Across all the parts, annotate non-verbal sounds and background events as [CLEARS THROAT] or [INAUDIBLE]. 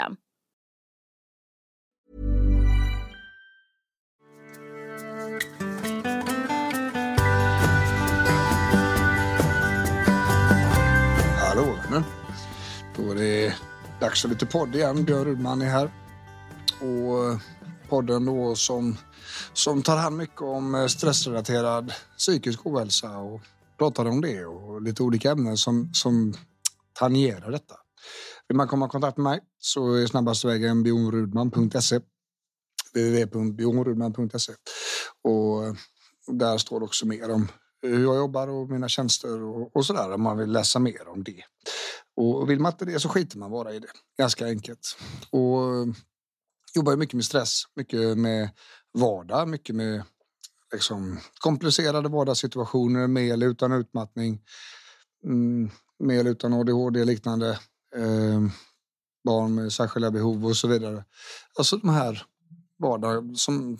Hallå vännen. Då är det dags för lite podd igen. Björn Rudman är här. Och eh, podden då som, som tar hand mycket om eh, stressrelaterad psykisk ohälsa och pratar om det och lite olika ämnen som, som tangerar detta. Vill man komma i kontakt med mig så är snabbaste vägen bjornrudman.se www.bjornrudman.se och eh, där står också mer om hur jag jobbar och mina tjänster och, och sådär om man vill läsa mer om det. Och vill man inte det så skiter man bara i det. Ganska enkelt. Och eh, jobbar mycket med stress, mycket med vardag, mycket med liksom, komplicerade vardagssituationer med eller utan utmattning. Mm, med eller utan ADHD liknande. Eh, barn med särskilda behov och så vidare. Alltså de här vardag som,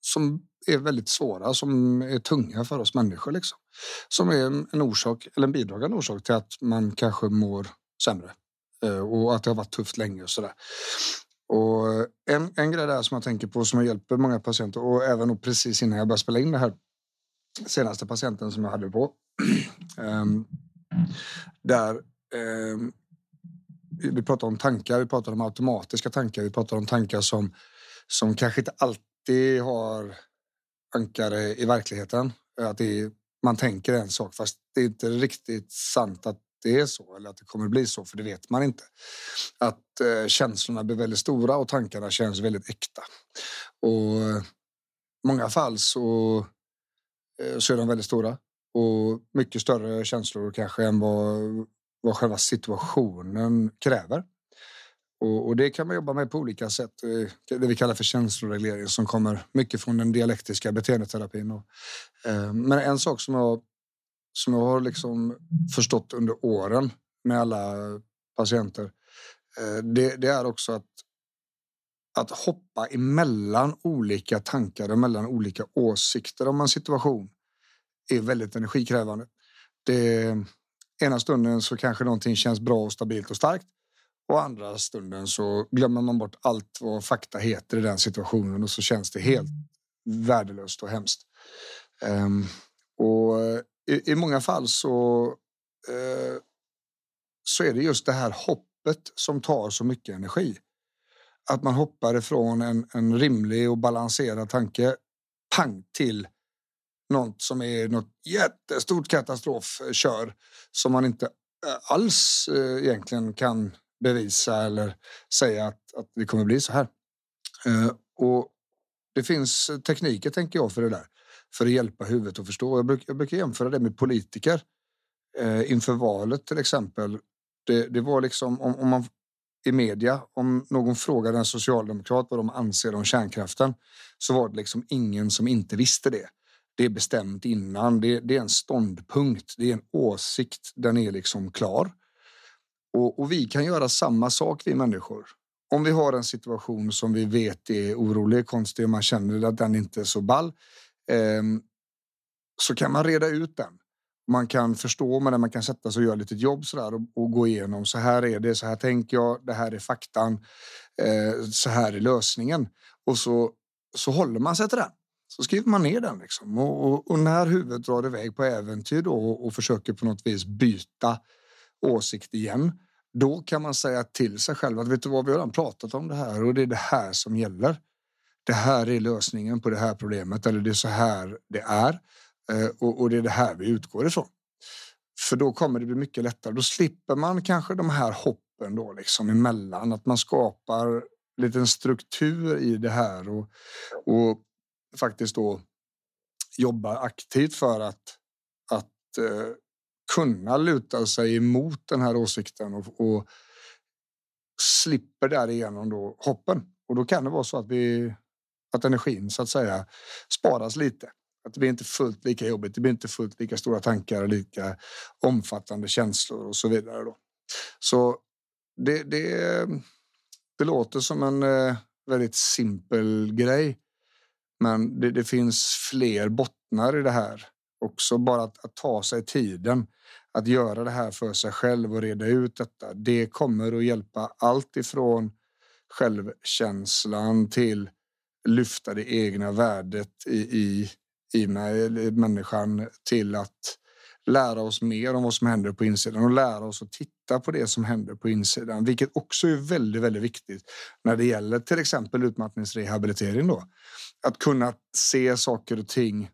som är väldigt svåra, som är tunga för oss människor. Liksom. Som är en orsak, eller en bidragande orsak till att man kanske mår sämre. Eh, och att det har varit tufft länge och sådär. Och eh, en, en grej där som jag tänker på som jag hjälper många patienter och även precis innan jag började spela in det här senaste patienten som jag hade på. um, [CLEARS THROAT] där um, vi pratar om tankar, vi pratar om automatiska tankar, vi pratar om tankar som, som kanske inte alltid har ankare i verkligheten. Att är, man tänker en sak fast det är inte riktigt sant att det är så eller att det kommer bli så, för det vet man inte. Att eh, känslorna blir väldigt stora och tankarna känns väldigt äkta. Och i många fall så, eh, så är de väldigt stora och mycket större känslor kanske än vad, vad själva situationen kräver. Och, och, det kan man jobba med på olika sätt. Eh, det vi kallar för känsloreglering som kommer mycket från den dialektiska beteendeterapin. Och, eh, men en sak som jag, som jag har liksom förstått under åren med alla patienter, eh, det, det, är också att att hoppa emellan olika tankar och mellan olika åsikter om en situation är väldigt energikrävande. Det, ena stunden så kanske någonting känns bra och stabilt och starkt och andra stunden så glömmer man bort allt vad fakta heter i den situationen och så känns det helt värdelöst och hemskt. Um, och eh, i, i, många fall så, uh, så är det just det här hoppet som tar så mycket energi. Att man hoppar ifrån en, en rimlig och balanserad tanke pang till något som är något jättestort katastrofkör som man inte eh, alls eh, egentligen kan bevisa eller säga att, att det kommer bli så här. Eh, och det finns tekniker, tänker jag, för det där. För att hjälpa huvudet att förstå. Jag, bruk, jag brukar jämföra det med politiker. Inför valet till exempel. Det, det var liksom om, om man i media, om någon frågade en socialdemokrat vad de anser om kärnkraften, så var det liksom ingen som inte visste det. Det är bestämt innan. Det, det är en ståndpunkt. Det är en åsikt. Den är liksom klar. Och, och, vi kan göra samma sak, vi människor. Om vi har en situation som vi vet är orolig, konstig och man känner att den inte är så ball eh, så kan man reda ut den. Man kan förstå med den, man kan sätta sig och göra lite jobb sådär och, och, gå igenom. Så här är det, så här tänker jag, det här är faktan, eh, så här är lösningen. Och så, så håller man sig till den. Så skriver man ner den. Liksom. Och, och, och när huvudet drar iväg på äventyr då, och, och försöker på något vis byta åsikt igen, då kan man säga till sig själv att vet du vad, vi har redan pratat om det här och det är det här som gäller. Det här är lösningen på det här problemet eller det är så här det är eh, och, och det är det här vi utgår ifrån. För då kommer det bli mycket lättare. Då slipper man kanske de här hoppen då liksom emellan. Att man skapar liten struktur i det här och, och faktiskt då jobbar aktivt för att, att eh, kunna luta sig emot den här åsikten och, och slipper därigenom då hoppen. Och då kan det vara så att vi att energin så att säga sparas lite. Att det blir inte fullt lika jobbigt. Det blir inte fullt lika stora tankar och lika omfattande känslor och så vidare. Då. Så det, det, det låter som en eh, väldigt simpel grej. Men det, det, finns fler bottnar i det här. Också bara att, att, ta sig tiden att göra det här för sig själv och reda ut detta. Det kommer att hjälpa allt ifrån självkänslan till lyfta det egna värdet i, i, i människan till att lära oss mer om vad som händer på insidan och lära oss att titta på det som händer på insidan, vilket också är väldigt, väldigt viktigt när det gäller till exempel utmattningsrehabilitering då. Att kunna se saker och ting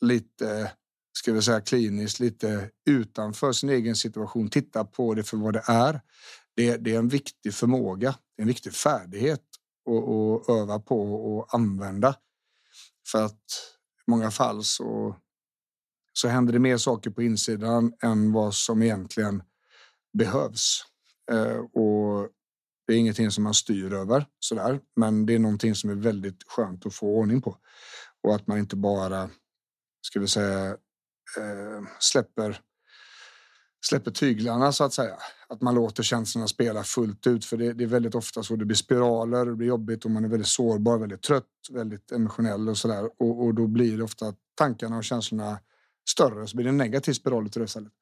lite, ska vi säga kliniskt, lite utanför sin egen situation, titta på det för vad det är. Det, det är en viktig förmåga, en viktig färdighet och, öva på och använda. För att i många fall så, så händer det mer saker på insidan än vad som egentligen behövs. Eh, och det är ingenting som man styr över sådär, men det är någonting som är väldigt skönt att få ordning på och att man inte bara ska vi säga eh, släpper släpper tyglarna så att säga. Att man låter känslorna spela fullt ut. För det, det, är väldigt ofta så det blir spiraler, det blir jobbigt och man är väldigt sårbar, väldigt trött, väldigt emotionell och sådär. Och, och då blir det ofta att tankarna och känslorna större så blir det en negativ spiral utav det istället.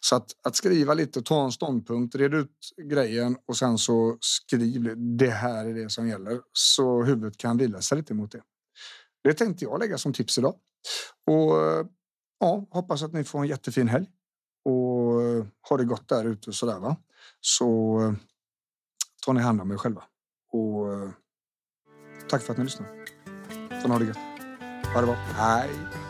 Så att, att skriva lite, ta en ståndpunkt, reda ut grejen och sen så skriv det här är det som gäller. Så huvudet kan vila sig lite mot det. Det tänkte jag lägga som tips idag. Och ja, hoppas att ni får en jättefin helg och har ha det gott där ute så där va. Så tar ni hand om er själva. Och tack för att ni lyssnar. Får ni ha det gött. Ha det bra. Hej!